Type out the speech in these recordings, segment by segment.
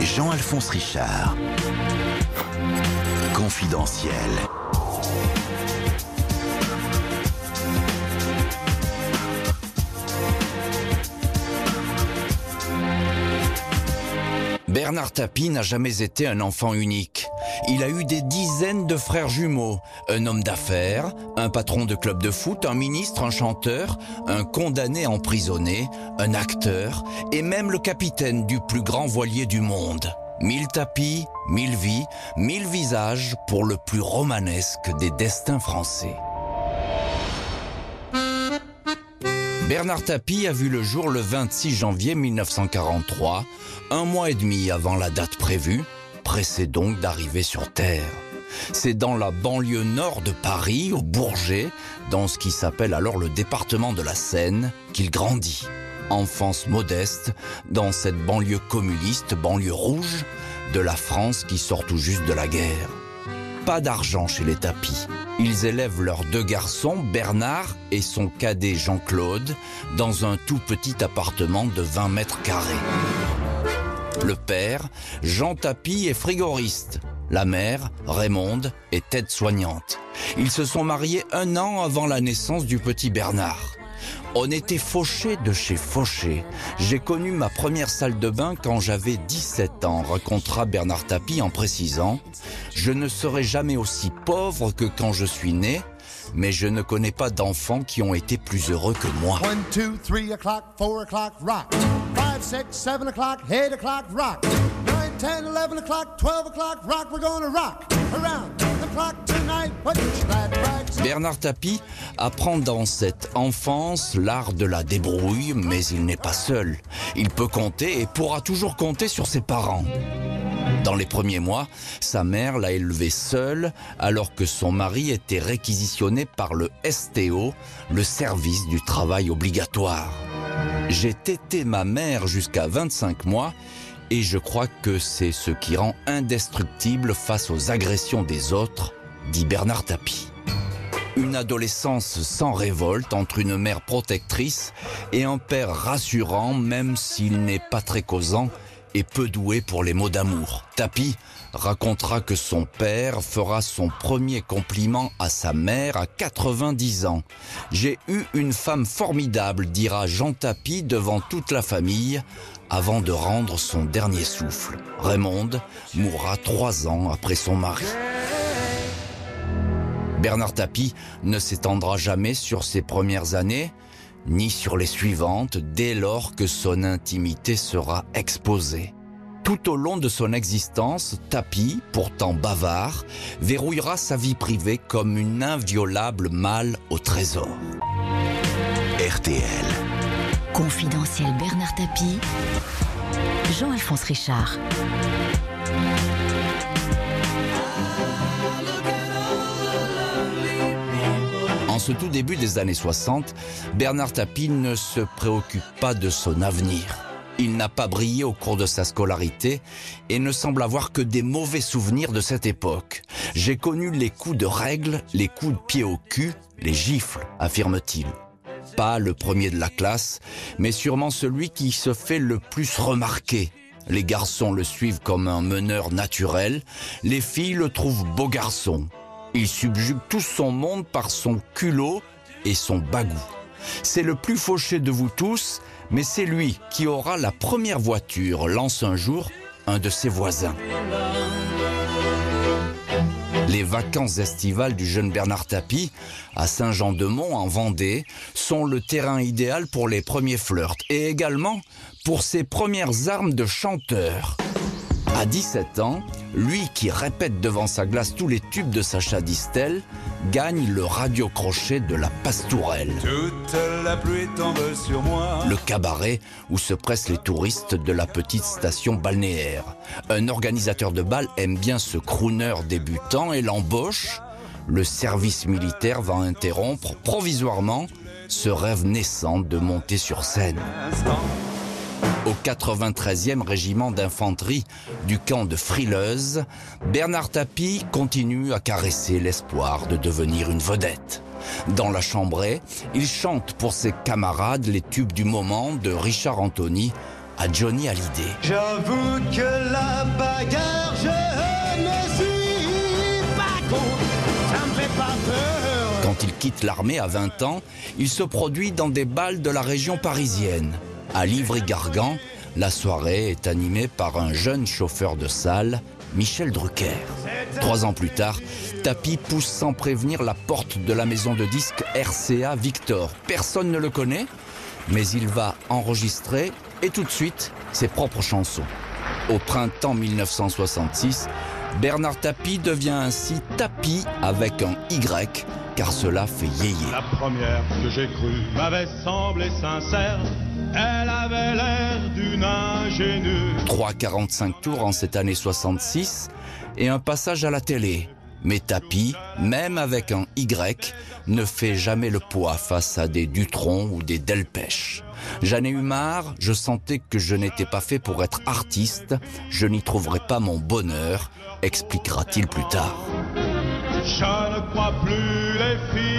Jean-Alphonse Richard. Confidentiel. Bernard Tapie n'a jamais été un enfant unique. Il a eu des dizaines de frères jumeaux, un homme d'affaires, un patron de club de foot, un ministre, un chanteur, un condamné emprisonné, un acteur et même le capitaine du plus grand voilier du monde. Mille tapis, mille vies, mille visages pour le plus romanesque des destins français. Bernard Tapie a vu le jour le 26 janvier 1943, un mois et demi avant la date prévue, pressé donc d'arriver sur Terre. C'est dans la banlieue nord de Paris, au Bourget, dans ce qui s'appelle alors le département de la Seine, qu'il grandit. Enfance modeste, dans cette banlieue communiste, banlieue rouge, de la France qui sort tout juste de la guerre. Pas d'argent chez les tapis. Ils élèvent leurs deux garçons, Bernard et son cadet Jean-Claude, dans un tout petit appartement de 20 mètres carrés. Le père, Jean Tapie, est frigoriste. La mère, Raymonde, est aide-soignante. Ils se sont mariés un an avant la naissance du petit Bernard. On était fauché de chez Fauché. J'ai connu ma première salle de bain quand j'avais 17 ans, racontera Bernard Tapie en précisant Je ne serai jamais aussi pauvre que quand je suis né, mais je ne connais pas d'enfants qui ont été plus heureux que moi. 1, 2, 3 o'clock, 4 o'clock, rock. 5, 6, 7 o'clock, 8 o'clock, rock. 9, 10, 11 o'clock, 12 o'clock, rock. We're gonna rock around the clock tonight. Put your glad rags on. Bernard Tapie apprend dans cette enfance l'art de la débrouille, mais il n'est pas seul. Il peut compter et pourra toujours compter sur ses parents. Dans les premiers mois, sa mère l'a élevé seule alors que son mari était réquisitionné par le STO, le service du travail obligatoire. J'ai tété ma mère jusqu'à 25 mois et je crois que c'est ce qui rend indestructible face aux agressions des autres, dit Bernard Tapie. Une adolescence sans révolte entre une mère protectrice et un père rassurant même s'il n'est pas très causant et peu doué pour les mots d'amour. Tapie racontera que son père fera son premier compliment à sa mère à 90 ans. J'ai eu une femme formidable, dira Jean Tapie devant toute la famille avant de rendre son dernier souffle. Raymonde mourra trois ans après son mari. Bernard Tapie ne s'étendra jamais sur ses premières années, ni sur les suivantes, dès lors que son intimité sera exposée. Tout au long de son existence, Tapie, pourtant bavard, verrouillera sa vie privée comme une inviolable malle au trésor. RTL. Confidentiel Bernard Tapie, Jean-Alphonse Richard. En ce tout début des années 60, Bernard Tapie ne se préoccupe pas de son avenir. Il n'a pas brillé au cours de sa scolarité et ne semble avoir que des mauvais souvenirs de cette époque. J'ai connu les coups de règle, les coups de pied au cul, les gifles, affirme-t-il. Pas le premier de la classe, mais sûrement celui qui se fait le plus remarquer. Les garçons le suivent comme un meneur naturel, les filles le trouvent beau garçon. Il subjugue tout son monde par son culot et son bagou. C'est le plus fauché de vous tous, mais c'est lui qui aura la première voiture, lance un jour un de ses voisins. Les vacances estivales du jeune Bernard Tapie, à Saint-Jean-de-Mont en Vendée, sont le terrain idéal pour les premiers flirts et également pour ses premières armes de chanteur. À 17 ans, lui qui répète devant sa glace tous les tubes de Sacha Distel, gagne le radio-crochet de la Pastourelle, Toute la pluie tombe sur moi. le cabaret où se pressent les touristes de la petite station balnéaire. Un organisateur de bal aime bien ce crooner débutant et l'embauche. Le service militaire va interrompre provisoirement ce rêve naissant de monter sur scène. Au 93e régiment d'infanterie du camp de Frileuse, Bernard Tapie continue à caresser l'espoir de devenir une vedette. Dans la chambrée, il chante pour ses camarades les tubes du moment de Richard Anthony à Johnny Hallyday. J'avoue que la bagarre, je ne suis pas contre, ça me fait pas peur. Quand il quitte l'armée à 20 ans, il se produit dans des balles de la région parisienne. À Livry-Gargan, la soirée est animée par un jeune chauffeur de salle, Michel Drucker. Trois ans plus tard, Tapi pousse sans prévenir la porte de la maison de disques RCA Victor. Personne ne le connaît, mais il va enregistrer et tout de suite ses propres chansons. Au printemps 1966, Bernard Tapie devient ainsi Tapie avec un Y, car cela fait sincère. Elle avait l'air d'une ingénue. 3,45 tours en cette année 66 et un passage à la télé. Mais Tapi, même avec un Y, ne fait jamais le poids face à des Dutron ou des Delpech. J'en ai eu marre, je sentais que je n'étais pas fait pour être artiste, je n'y trouverais pas mon bonheur, expliquera-t-il plus tard. Je ne crois plus les filles,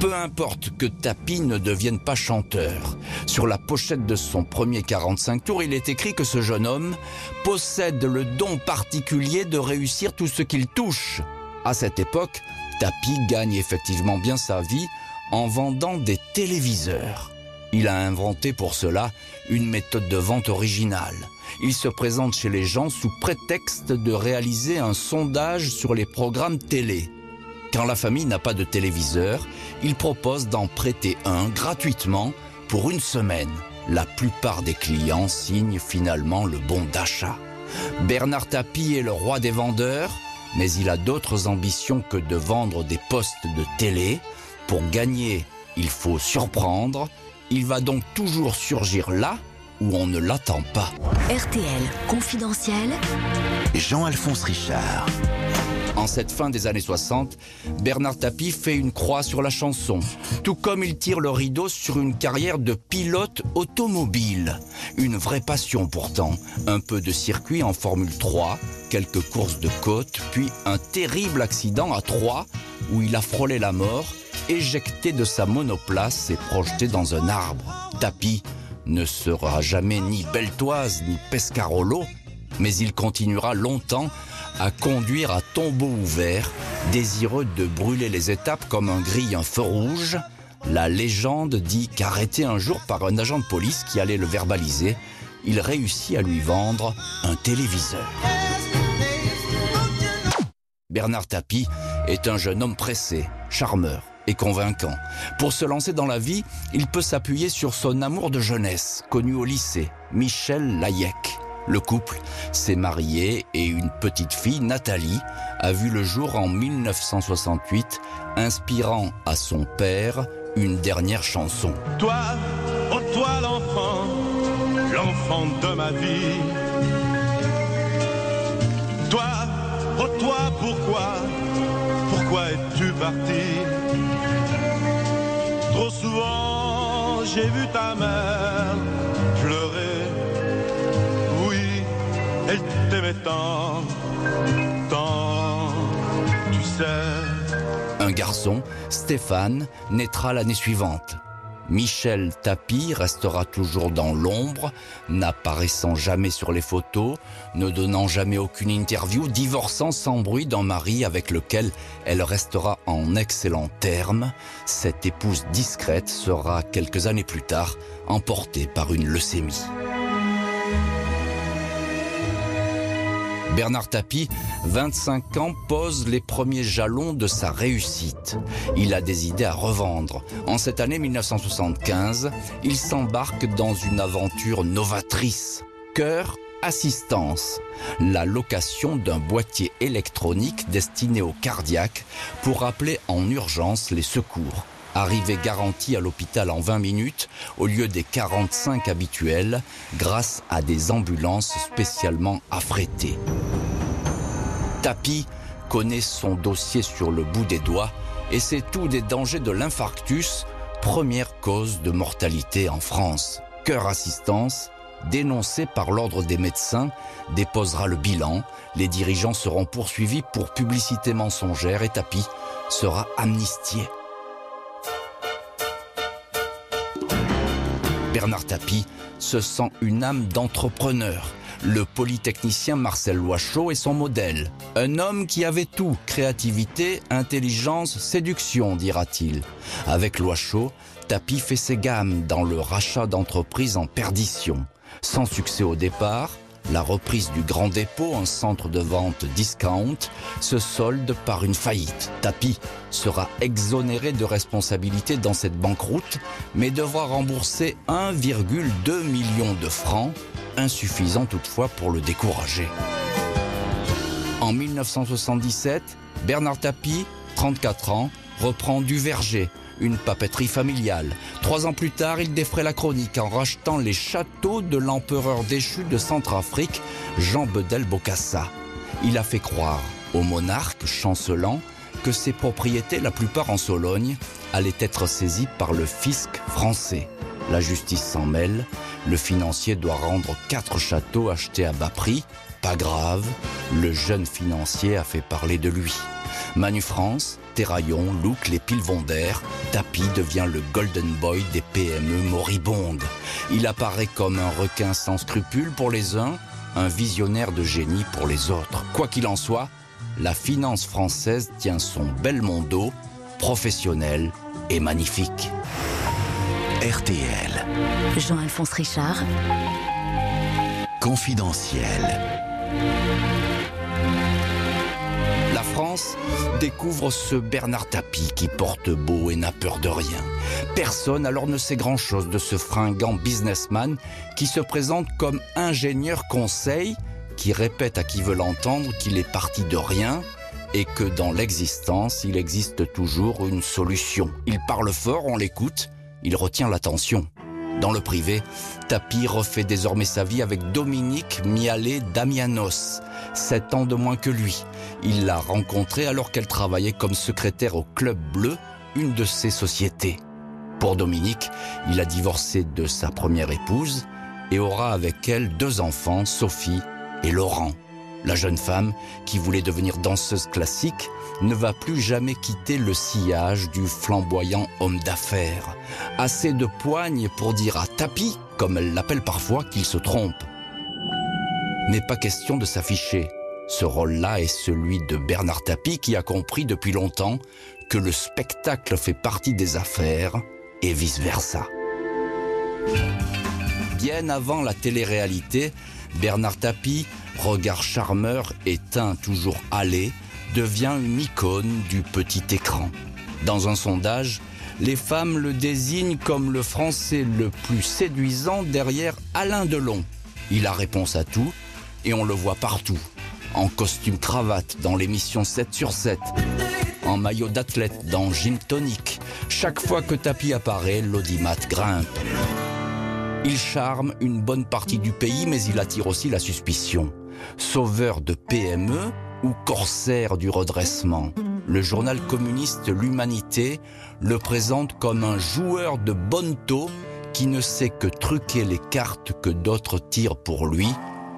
Peu importe que Tapi ne devienne pas chanteur. Sur la pochette de son premier 45 tours, il est écrit que ce jeune homme possède le don particulier de réussir tout ce qu'il touche. À cette époque, Tapi gagne effectivement bien sa vie en vendant des téléviseurs. Il a inventé pour cela une méthode de vente originale. Il se présente chez les gens sous prétexte de réaliser un sondage sur les programmes télé. Quand la famille n'a pas de téléviseur, il propose d'en prêter un gratuitement pour une semaine. La plupart des clients signent finalement le bon d'achat. Bernard Tapie est le roi des vendeurs, mais il a d'autres ambitions que de vendre des postes de télé. Pour gagner, il faut surprendre. Il va donc toujours surgir là où on ne l'attend pas. RTL confidentiel. Jean-Alphonse Richard. En cette fin des années 60, Bernard Tapie fait une croix sur la chanson, tout comme il tire le rideau sur une carrière de pilote automobile. Une vraie passion pourtant, un peu de circuit en Formule 3, quelques courses de côte, puis un terrible accident à Troyes où il a frôlé la mort, éjecté de sa monoplace et projeté dans un arbre. Tapie ne sera jamais ni Beltoise ni Pescarolo, mais il continuera longtemps à conduire à tombeau ouvert, désireux de brûler les étapes comme un grille un feu rouge. La légende dit qu'arrêté un jour par un agent de police qui allait le verbaliser, il réussit à lui vendre un téléviseur. Bernard Tapie est un jeune homme pressé, charmeur et convaincant. Pour se lancer dans la vie, il peut s'appuyer sur son amour de jeunesse, connu au lycée, Michel Layek. Le couple s'est marié et une petite fille, Nathalie, a vu le jour en 1968, inspirant à son père une dernière chanson. Toi, oh toi l'enfant, l'enfant de ma vie. Toi, oh toi pourquoi, pourquoi es-tu parti? Trop souvent j'ai vu ta mère Un garçon, Stéphane, naîtra l'année suivante. Michel Tapie restera toujours dans l'ombre, n'apparaissant jamais sur les photos, ne donnant jamais aucune interview, divorçant sans bruit d'un mari avec lequel elle restera en excellents termes. Cette épouse discrète sera quelques années plus tard emportée par une leucémie. Bernard Tapie, 25 ans, pose les premiers jalons de sa réussite. Il a des idées à revendre. En cette année 1975, il s'embarque dans une aventure novatrice. Cœur Assistance, la location d'un boîtier électronique destiné aux cardiaques pour appeler en urgence les secours. Arrivée garantie à l'hôpital en 20 minutes au lieu des 45 habituels grâce à des ambulances spécialement affrétées. Tapi connaît son dossier sur le bout des doigts et sait tout des dangers de l'infarctus, première cause de mortalité en France. Cœur Assistance, dénoncé par l'ordre des médecins, déposera le bilan. Les dirigeants seront poursuivis pour publicité mensongère et Tapi sera amnistié. Bernard Tapie se sent une âme d'entrepreneur. Le polytechnicien Marcel Loichot est son modèle. Un homme qui avait tout, créativité, intelligence, séduction, dira-t-il. Avec Loichot, Tapie fait ses gammes dans le rachat d'entreprises en perdition. Sans succès au départ, la reprise du Grand Dépôt, un centre de vente discount, se solde par une faillite. Tapi sera exonéré de responsabilité dans cette banqueroute, mais devra rembourser 1,2 million de francs, insuffisant toutefois pour le décourager. En 1977, Bernard Tapie, 34 ans, reprend du verger une papeterie familiale. Trois ans plus tard, il défrait la chronique en rachetant les châteaux de l'empereur déchu de Centrafrique, Jean Bedel Bokassa. Il a fait croire au monarque chancelant que ses propriétés, la plupart en Sologne, allaient être saisies par le fisc français. La justice s'en mêle, le financier doit rendre quatre châteaux achetés à bas prix. Pas grave, le jeune financier a fait parler de lui. Manu France, Terraillon, Look, les piles d'air, Tapi devient le golden boy des PME moribondes. Il apparaît comme un requin sans scrupules pour les uns, un visionnaire de génie pour les autres. Quoi qu'il en soit, la finance française tient son bel mondo, professionnel et magnifique. RTL. Jean-Alphonse Richard. Confidentiel. Découvre ce Bernard Tapie qui porte beau et n'a peur de rien. Personne alors ne sait grand-chose de ce fringant businessman qui se présente comme ingénieur conseil, qui répète à qui veut l'entendre qu'il est parti de rien et que dans l'existence, il existe toujours une solution. Il parle fort, on l'écoute, il retient l'attention. Dans le privé, Tapi refait désormais sa vie avec Dominique Mialet Damianos, sept ans de moins que lui. Il l'a rencontrée alors qu'elle travaillait comme secrétaire au Club Bleu, une de ses sociétés. Pour Dominique, il a divorcé de sa première épouse et aura avec elle deux enfants, Sophie et Laurent. La jeune femme, qui voulait devenir danseuse classique, ne va plus jamais quitter le sillage du flamboyant homme d'affaires. Assez de poigne pour dire à Tapi, comme elle l'appelle parfois, qu'il se trompe. Mais pas question de s'afficher. Ce rôle-là est celui de Bernard Tapie qui a compris depuis longtemps que le spectacle fait partie des affaires et vice-versa. Bien avant la télé-réalité, Bernard Tapie, regard charmeur et teint toujours hâlé, devient une icône du petit écran. Dans un sondage, les femmes le désignent comme le français le plus séduisant derrière Alain Delon. Il a réponse à tout et on le voit partout. En costume cravate dans l'émission 7 sur 7. En maillot d'athlète dans Gym Tonic. Chaque fois que Tapi apparaît, l'audimat grimpe. Il charme une bonne partie du pays, mais il attire aussi la suspicion. Sauveur de PME ou corsaire du redressement, le journal communiste L'Humanité le présente comme un joueur de bonne taux qui ne sait que truquer les cartes que d'autres tirent pour lui,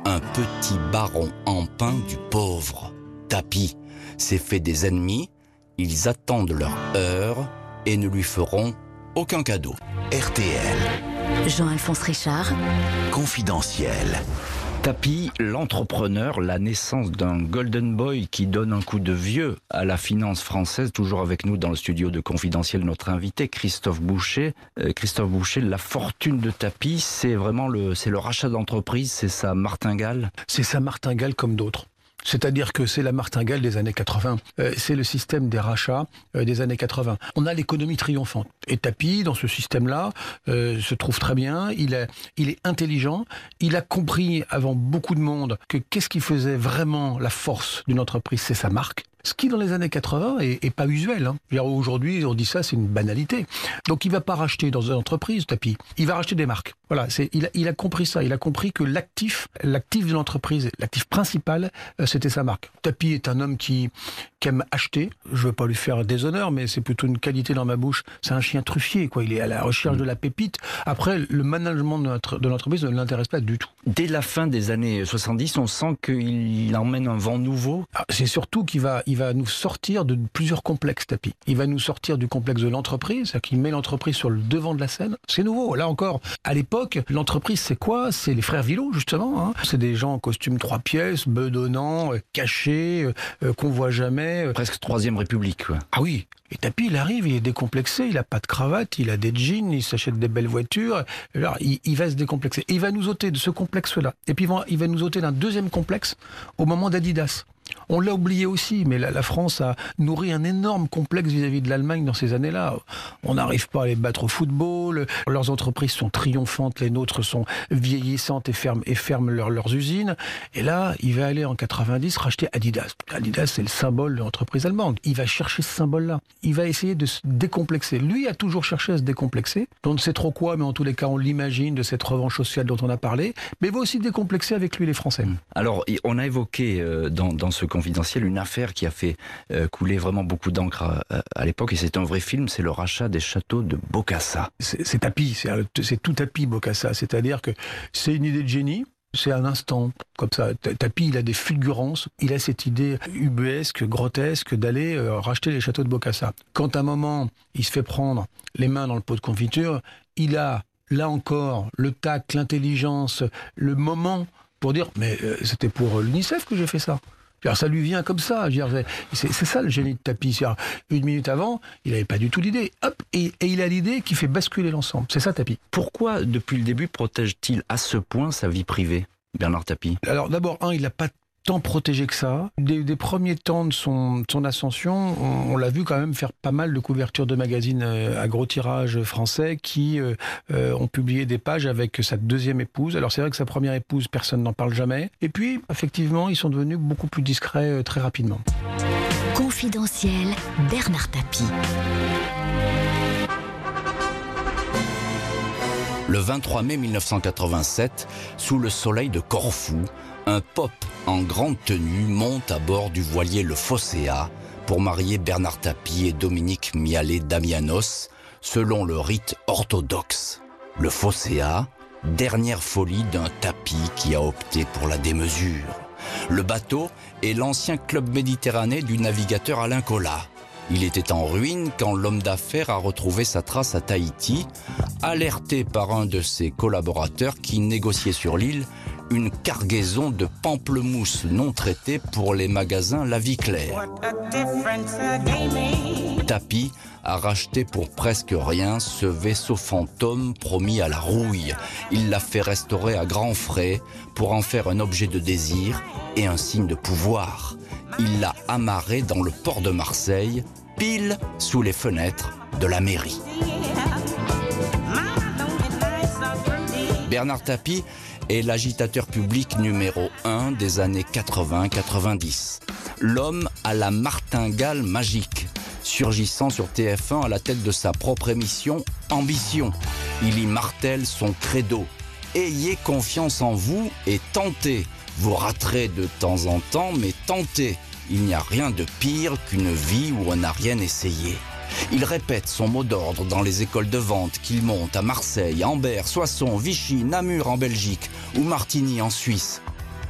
un petit baron en pain du pauvre. Tapis s'est fait des ennemis, ils attendent leur heure et ne lui feront aucun cadeau. RTL. Jean-Alphonse Richard. Confidentiel. Tapi, l'entrepreneur, la naissance d'un golden boy qui donne un coup de vieux à la finance française, toujours avec nous dans le studio de Confidentiel, notre invité Christophe Boucher. Euh, Christophe Boucher, la fortune de Tapi, c'est vraiment le, c'est le rachat d'entreprise, c'est sa martingale? C'est sa martingale comme d'autres. C'est-à-dire que c'est la martingale des années 80. Euh, c'est le système des rachats euh, des années 80. On a l'économie triomphante. Et Tapi, dans ce système-là, euh, se trouve très bien. Il est, il est intelligent. Il a compris avant beaucoup de monde que qu'est-ce qui faisait vraiment la force d'une entreprise, c'est sa marque. Ce qui, dans les années 80, est, est pas usuel. Hein. Aujourd'hui, on dit ça, c'est une banalité. Donc, il va pas racheter dans une entreprise, Tapi. Il va racheter des marques. Voilà, il, a, il a compris ça. Il a compris que l'actif, l'actif de l'entreprise, l'actif principal, euh, c'était sa marque. Tapi est un homme qui, qui aime acheter. Je veux pas lui faire des honneurs, mais c'est plutôt une qualité dans ma bouche. C'est un chien truffier, quoi. Il est à la recherche de la pépite. Après, le management de l'entreprise ne l'intéresse pas du tout. Dès la fin des années 70, on sent qu'il emmène un vent nouveau. Ah, C'est surtout qu'il va, il va nous sortir de plusieurs complexes, Tapi. Il va nous sortir du complexe de l'entreprise, c'est-à-dire qu'il met l'entreprise sur le devant de la scène. C'est nouveau. Là encore, à l'époque, l'entreprise, c'est quoi? C'est les frères Villot, justement. Hein. C'est des gens en costume trois pièces, bedonnants, euh, cachés, euh, euh, qu'on voit jamais. Presque troisième république, quoi. Ah oui. Et Tapi, il arrive, il est décomplexé, il a pas de cravate, il a des jeans, il s'achète des belles voitures. Alors, il, il, va se décomplexer. Et il va nous ôter de ce complexe-là. Et puis, il va, il va nous ôter d'un deuxième complexe au moment d'Adidas. On l'a oublié aussi, mais la, France a nourri un énorme complexe vis-à-vis -vis de l'Allemagne dans ces années-là. On n'arrive pas à les battre au football, leurs entreprises sont triomphantes, les nôtres sont vieillissantes et ferment, leurs usines. Et là, il va aller en 90 racheter Adidas. Adidas, c'est le symbole de l'entreprise allemande. Il va chercher ce symbole-là. Il va essayer de se décomplexer. Lui a toujours cherché à se décomplexer. On ne sait trop quoi, mais en tous les cas, on l'imagine de cette revanche sociale dont on a parlé. Mais il va aussi décomplexer avec lui les Français. Alors, on a évoqué dans, dans ce confidentiel une affaire qui a fait euh, couler vraiment beaucoup d'encre à, l'époque et c'est un vrai film, c'est le rachat des châteaux de Bocassa. C'est tapis, c'est tout tapis Bocassa, c'est-à-dire que c'est une idée de génie. C'est un instant, comme ça. Tapi, il a des fulgurances. Il a cette idée ubuesque, grotesque, d'aller euh, racheter les châteaux de Bocassa. Quand à un moment, il se fait prendre les mains dans le pot de confiture, il a, là encore, le tact, l'intelligence, le moment pour dire Mais euh, c'était pour l'UNICEF que j'ai fait ça. Alors ça lui vient comme ça. C'est ça le génie de Tapi. Une minute avant, il n'avait pas du tout l'idée. Hop, et, et, il a l'idée qui fait basculer l'ensemble. C'est ça Tapi. Pourquoi, depuis le début, protège-t-il à ce point sa vie privée Bernard Tapie? Alors d'abord, un, il n'a pas tant protégé que ça. Des, des, premiers temps de son, de son ascension, on, on l'a vu quand même faire pas mal de couvertures de magazines à gros tirage français qui euh, euh, ont publié des pages avec sa deuxième épouse. Alors c'est vrai que sa première épouse, personne n'en parle jamais. Et puis, effectivement, ils sont devenus beaucoup plus discrets euh, très rapidement. Confidentiel, Bernard Tapie. Le 23 mai 1987, sous le soleil de Corfou, un pop en grande tenue monte à bord du voilier Le Fosséa pour marier Bernard Tapie et Dominique Mialet Damianos selon le rite orthodoxe. Le Fosséa, dernière folie d'un tapis qui a opté pour la démesure. Le bateau est l'ancien club méditerranéen du navigateur Alain Collat. Il était en ruine quand l'homme d'affaires a retrouvé sa trace à Tahiti, alerté par un de ses collaborateurs qui négociait sur l'île une cargaison de pamplemousse non traitée pour les magasins La Vie Claire. Tapi a racheté pour presque rien ce vaisseau fantôme promis à la rouille. Il l'a fait restaurer à grands frais pour en faire un objet de désir et un signe de pouvoir. Il l'a amarré dans le port de Marseille, pile sous les fenêtres de la mairie. Bernard Tapie est l'agitateur public numéro 1 des années 80-90. L'homme à la martingale magique, surgissant sur TF1 à la tête de sa propre émission Ambition. Il y martèle son credo. Ayez confiance en vous et tentez. Vous raterez de temps en temps, mais tentez. Il n'y a rien de pire qu'une vie où on n'a rien essayé. Il répète son mot d'ordre dans les écoles de vente qu'il monte à Marseille, Ambert, Soissons, Vichy, Namur en Belgique ou Martigny en Suisse.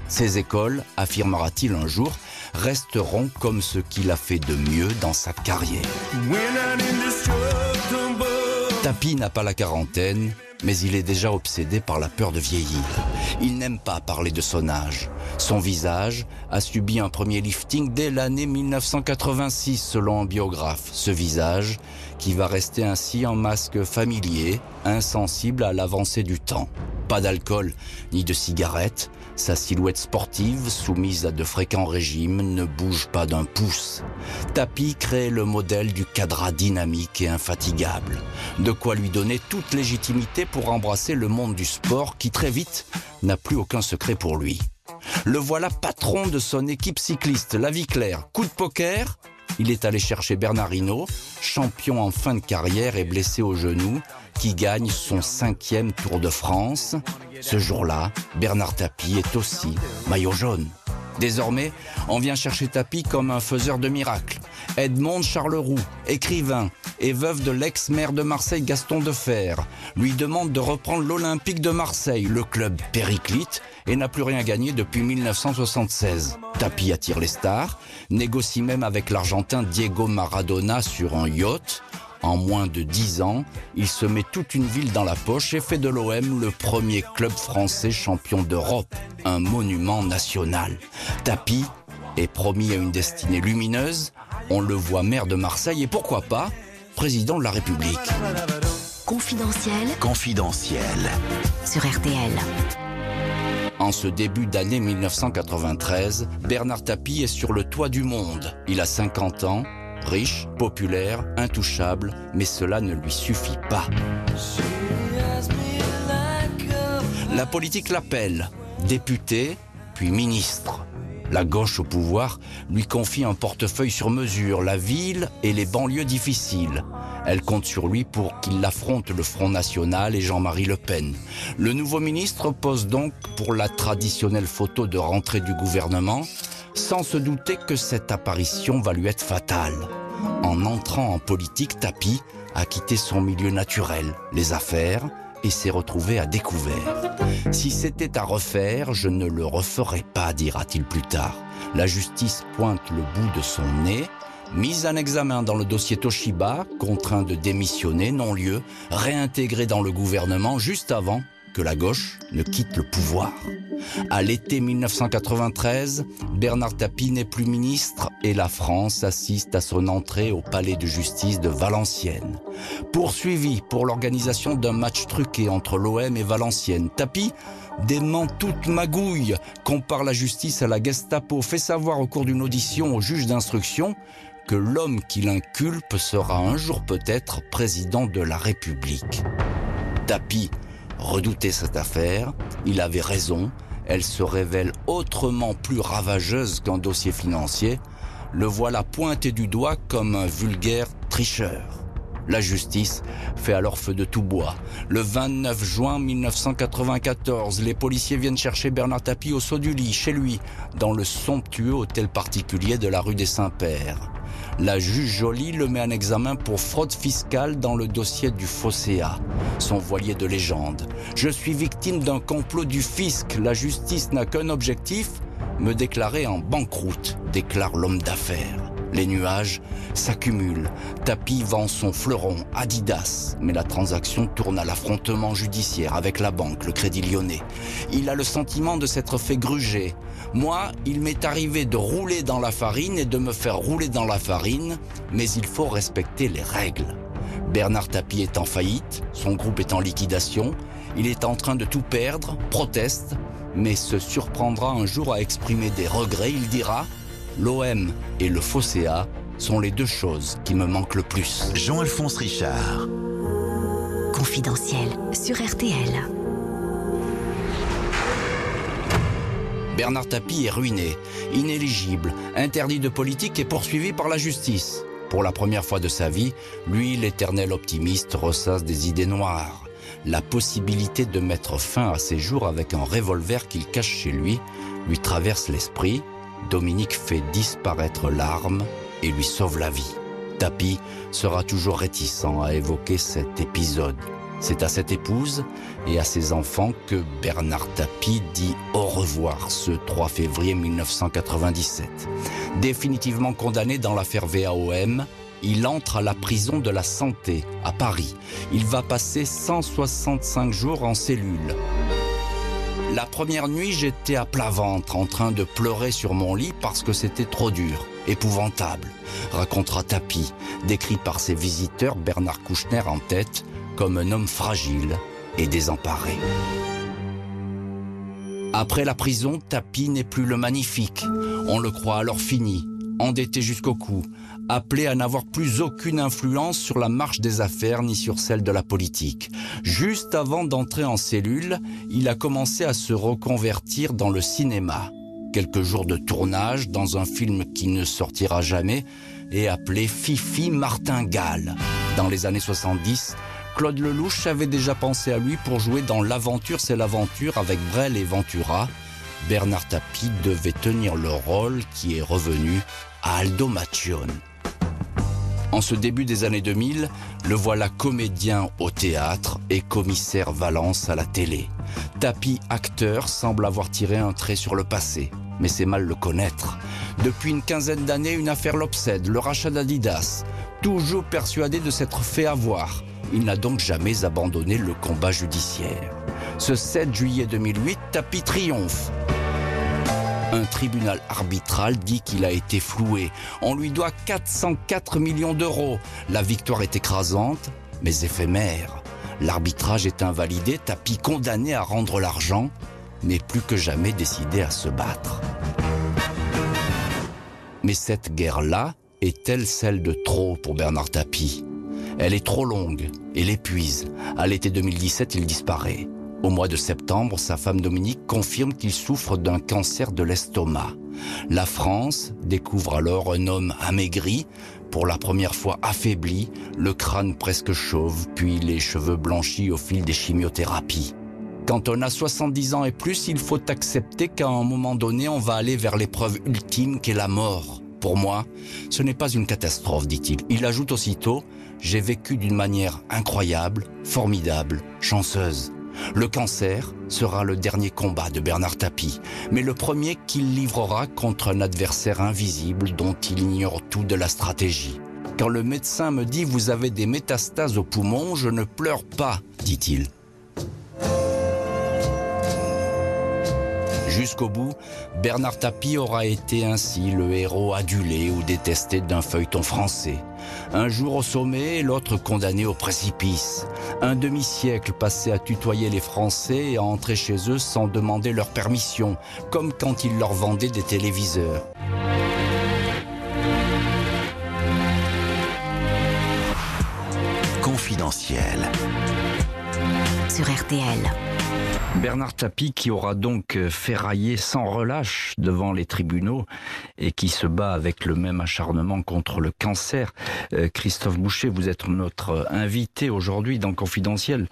Ces écoles, affirmera-t-il un jour, resteront comme ce qu'il a fait de mieux dans sa carrière. Tapi n'a pas la quarantaine, mais il est déjà obsédé par la peur de vieillir. Il n'aime pas parler de son âge. Son visage a subi un premier lifting dès l'année 1986 selon un biographe. Ce visage qui va rester ainsi en masque familier, insensible à l'avancée du temps. Pas d'alcool ni de cigarettes, sa silhouette sportive, soumise à de fréquents régimes, ne bouge pas d'un pouce. Tapi crée le modèle du cadre dynamique et infatigable. De quoi lui donner toute légitimité pour embrasser le monde du sport qui très vite n'a plus aucun secret pour lui. Le voilà patron de son équipe cycliste, La Vie Claire. Coup de poker, il est allé chercher Bernard Hinault, champion en fin de carrière et blessé au genou, qui gagne son cinquième Tour de France. Ce jour-là, Bernard Tapie est aussi maillot jaune. Désormais, on vient chercher Tapie comme un faiseur de miracles. Edmond Charleroux, écrivain et veuve de l'ex-maire de Marseille Gaston Defer, lui demande de reprendre l'Olympique de Marseille, le club périclite, et n'a plus rien gagné depuis 1976. Tapi attire les stars, négocie même avec l'Argentin Diego Maradona sur un yacht. En moins de dix ans, il se met toute une ville dans la poche et fait de l'OM le premier club français champion d'Europe, un monument national. Tapi est promis à une destinée lumineuse, on le voit maire de Marseille et pourquoi pas président de la République. Confidentiel Confidentiel. sur RTL. En ce début d'année 1993, Bernard Tapie est sur le toit du monde. Il a 50 ans, riche, populaire, intouchable, mais cela ne lui suffit pas. La politique l'appelle, député, puis ministre. La gauche au pouvoir lui confie un portefeuille sur mesure, la ville et les banlieues difficiles. Elle compte sur lui pour qu'il affronte le Front National et Jean-Marie Le Pen. Le nouveau ministre pose donc pour la traditionnelle photo de rentrée du gouvernement, sans se douter que cette apparition va lui être fatale. En entrant en politique, Tapi a quitté son milieu naturel, les affaires, et s'est retrouvé à découvert. Si c'était à refaire, je ne le referais pas, dira-t-il plus tard. La justice pointe le bout de son nez. Mise en examen dans le dossier Toshiba, contraint de démissionner, non-lieu, réintégré dans le gouvernement juste avant que la gauche ne quitte le pouvoir. À l'été 1993, Bernard Tapie n'est plus ministre et la France assiste à son entrée au palais de justice de Valenciennes. Poursuivi pour l'organisation d'un match truqué entre l'OM et Valenciennes, Tapie dément toute magouille, compare la justice à la Gestapo, fait savoir au cours d'une audition au juge d'instruction que l'homme qui l'inculpe sera un jour peut-être président de la République. Tapie redoutait cette affaire, il avait raison, elle se révèle autrement plus ravageuse qu'un dossier financier, le voilà pointé du doigt comme un vulgaire tricheur. La justice fait alors feu de tout bois. Le 29 juin 1994, les policiers viennent chercher Bernard Tapie au saut du lit, chez lui, dans le somptueux hôtel particulier de la rue des Saints-Pères. La juge Joly le met en examen pour fraude fiscale dans le dossier du Fosséa, son voilier de légende. Je suis victime d'un complot du fisc. La justice n'a qu'un objectif, me déclarer en banqueroute, déclare l'homme d'affaires. Les nuages s'accumulent. Tapi vend son fleuron Adidas, mais la transaction tourne à l'affrontement judiciaire avec la banque, le Crédit Lyonnais. Il a le sentiment de s'être fait gruger. Moi, il m'est arrivé de rouler dans la farine et de me faire rouler dans la farine, mais il faut respecter les règles. Bernard Tapie est en faillite, son groupe est en liquidation, il est en train de tout perdre, proteste, mais se surprendra un jour à exprimer des regrets. Il dira L'OM et le Fosséa sont les deux choses qui me manquent le plus. Jean-Alphonse Richard. Confidentiel sur RTL. Bernard Tapie est ruiné, inéligible, interdit de politique et poursuivi par la justice. Pour la première fois de sa vie, lui, l'éternel optimiste, ressasse des idées noires. La possibilité de mettre fin à ses jours avec un revolver qu'il cache chez lui lui traverse l'esprit. Dominique fait disparaître l'arme et lui sauve la vie. Tapi sera toujours réticent à évoquer cet épisode. C'est à cette épouse et à ses enfants que Bernard Tapie dit au revoir ce 3 février 1997. Définitivement condamné dans l'affaire VAOM, il entre à la prison de la santé à Paris. Il va passer 165 jours en cellule. La première nuit, j'étais à plat ventre, en train de pleurer sur mon lit parce que c'était trop dur, épouvantable, racontera Tapi, décrit par ses visiteurs Bernard Kouchner en tête comme un homme fragile et désemparé. Après la prison, Tapi n'est plus le magnifique. On le croit alors fini, endetté jusqu'au cou, appelé à n'avoir plus aucune influence sur la marche des affaires ni sur celle de la politique. Juste avant d'entrer en cellule, il a commencé à se reconvertir dans le cinéma. Quelques jours de tournage dans un film qui ne sortira jamais et appelé Fifi Martingale. Dans les années 70, Claude Lelouch avait déjà pensé à lui pour jouer dans L'aventure c'est l'aventure avec Brel et Ventura. Bernard Tapie devait tenir le rôle qui est revenu à Aldo Macione. En ce début des années 2000, le voilà comédien au théâtre et commissaire Valence à la télé. Tapi, acteur, semble avoir tiré un trait sur le passé, mais c'est mal le connaître. Depuis une quinzaine d'années, une affaire l'obsède, le rachat d'Adidas. Toujours persuadé de s'être fait avoir, il n'a donc jamais abandonné le combat judiciaire. Ce 7 juillet 2008, Tapi triomphe. Un tribunal arbitral dit qu'il a été floué. On lui doit 404 millions d'euros. La victoire est écrasante, mais éphémère. L'arbitrage est invalidé, Tapi condamné à rendre l'argent, mais plus que jamais décidé à se battre. Mais cette guerre-là est-elle celle de trop pour Bernard Tapie? Elle est trop longue et l'épuise. À l'été 2017, il disparaît. Au mois de septembre, sa femme Dominique confirme qu'il souffre d'un cancer de l'estomac. La France découvre alors un homme amaigri, pour la première fois affaibli, le crâne presque chauve, puis les cheveux blanchis au fil des chimiothérapies. Quand on a 70 ans et plus, il faut accepter qu'à un moment donné, on va aller vers l'épreuve ultime qu'est la mort. Pour moi, ce n'est pas une catastrophe, dit-il. Il ajoute aussitôt, j'ai vécu d'une manière incroyable, formidable, chanceuse. Le cancer sera le dernier combat de Bernard Tapie, mais le premier qu'il livrera contre un adversaire invisible dont il ignore tout de la stratégie. Quand le médecin me dit vous avez des métastases au poumon, je ne pleure pas, dit-il. Jusqu'au bout, Bernard Tapie aura été ainsi le héros adulé ou détesté d'un feuilleton français. Un jour au sommet, l'autre condamné au précipice. Un demi-siècle passé à tutoyer les Français et à entrer chez eux sans demander leur permission, comme quand il leur vendait des téléviseurs. Confidentiel. Sur RTL. Bernard Tapie qui aura donc euh, ferraillé sans relâche devant les tribunaux et qui se bat avec le même acharnement contre le cancer. Euh, Christophe Boucher, vous êtes notre invité aujourd'hui dans Confidentiel.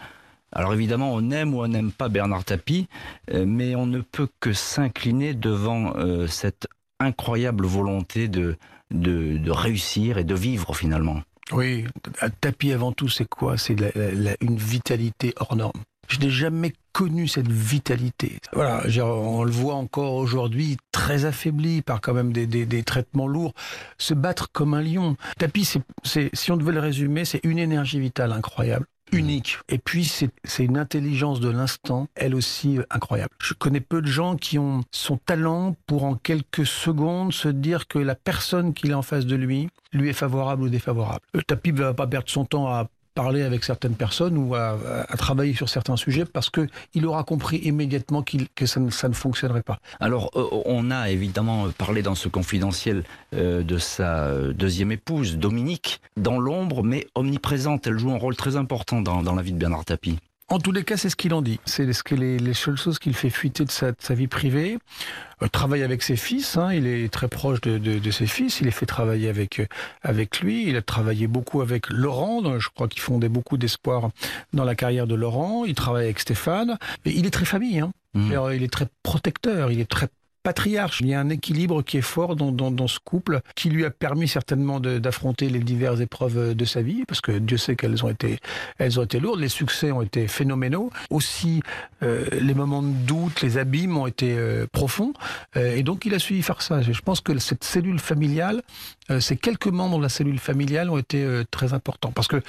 Alors évidemment, on aime ou on n'aime pas Bernard Tapie, euh, mais on ne peut que s'incliner devant cette incroyable volonté de, de, réussir et de vivre finalement. Oui, Tapie avant tout, c'est quoi? C'est une vitalité hors norme. Je n'ai jamais connu cette vitalité. Voilà, on le voit encore aujourd'hui très affaibli par quand même des, traitements lourds, se battre comme un lion. Tapis, c'est, si on devait le résumer, c'est une énergie vitale incroyable unique. Et puis, c'est une intelligence de l'instant, elle aussi incroyable. Je connais peu de gens qui ont son talent pour en quelques secondes se dire que la personne qu'il a en face de lui lui est favorable ou défavorable. Le tapis ne va pas perdre son temps à parler avec certaines personnes ou à, travailler sur certains sujets parce que il aura compris immédiatement que ça ne, ça ne, fonctionnerait pas. Alors, euh, on a évidemment parlé dans ce confidentiel euh, de sa deuxième épouse, Dominique, dans l'ombre, mais omniprésente. Elle joue un rôle très important dans, dans la vie de Bernard Tapie. En tous les cas, c'est ce qu'il en dit. C'est ce que les, les seules choses qu'il fait fuiter de sa, de sa vie privée. Euh, travaille avec ses fils. Hein, il est très proche de, de, de, ses fils. Il les fait travailler avec euh, avec lui. Il a travaillé beaucoup avec Laurent. Je crois qu'il fondait beaucoup d'espoir dans la carrière de Laurent. Il travaille avec Stéphane. Et il est très famille. Hein. Mmh. Il est très protecteur. Il est très patriarche. Il y a un équilibre qui est fort dans, dans, dans ce couple, qui lui a permis certainement d'affronter les diverses épreuves de sa vie, parce que Dieu sait qu'elles ont été, elles ont été lourdes. Les succès ont été phénoménaux. Aussi, euh, les moments de doute, les abîmes ont été euh, profonds. Euh, et donc, il a su faire ça. Je pense que cette cellule familiale, ces quelques membres de la cellule familiale ont été euh, très importants. Parce que,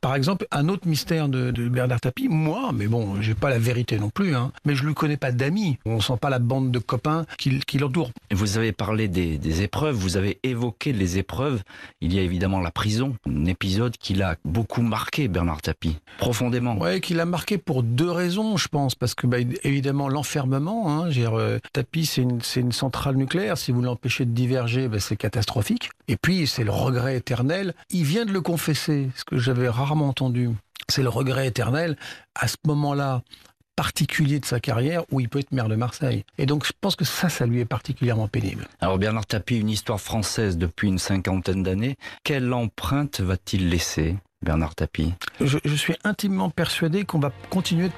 par exemple, un autre mystère de, de Bernard Tapie, moi, mais bon, j'ai pas la vérité non plus, hein, mais je lui connais pas d'amis. On sent pas la bande de copains qui, qui l'entourent. Vous avez parlé des, des, épreuves, vous avez évoqué les épreuves. Il y a évidemment la prison, un épisode qui l'a beaucoup marqué, Bernard Tapie, profondément. Ouais, qui l'a marqué pour deux raisons, je pense. Parce que, bah, évidemment, l'enfermement, hein, euh, Tapie, c'est une, une, centrale nucléaire. Si vous l'empêchez de diverger, bah, c'est catastrophique. Et puis, c'est le regret éternel. Il vient de le confesser, ce que j'avais rarement entendu. C'est le regret éternel. À ce moment-là, particulier de sa carrière où il peut être maire de Marseille. Et donc je pense que ça, ça lui est particulièrement pénible. Alors Bernard Tapie, une histoire française depuis une cinquantaine d'années, quelle empreinte va-t-il laisser? Bernard Tapie je, suis intimement persuadé qu'on va continuer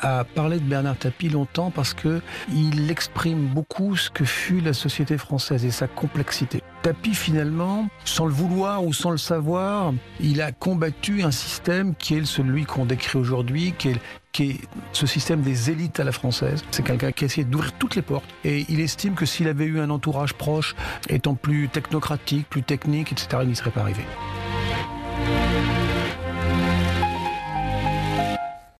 à parler de Bernard Tapie longtemps parce que il exprime beaucoup ce que fut la société française et sa complexité. Tapie, finalement, sans le vouloir ou sans le savoir, il a combattu un système qui est celui qu'on décrit aujourd'hui, qui est qui est ce système des élites à la française. C'est quelqu'un qui a essayé d'ouvrir toutes les portes et il estime que s'il avait eu un entourage proche, étant plus technocratique, plus technique, etc., il n'y serait pas arrivé.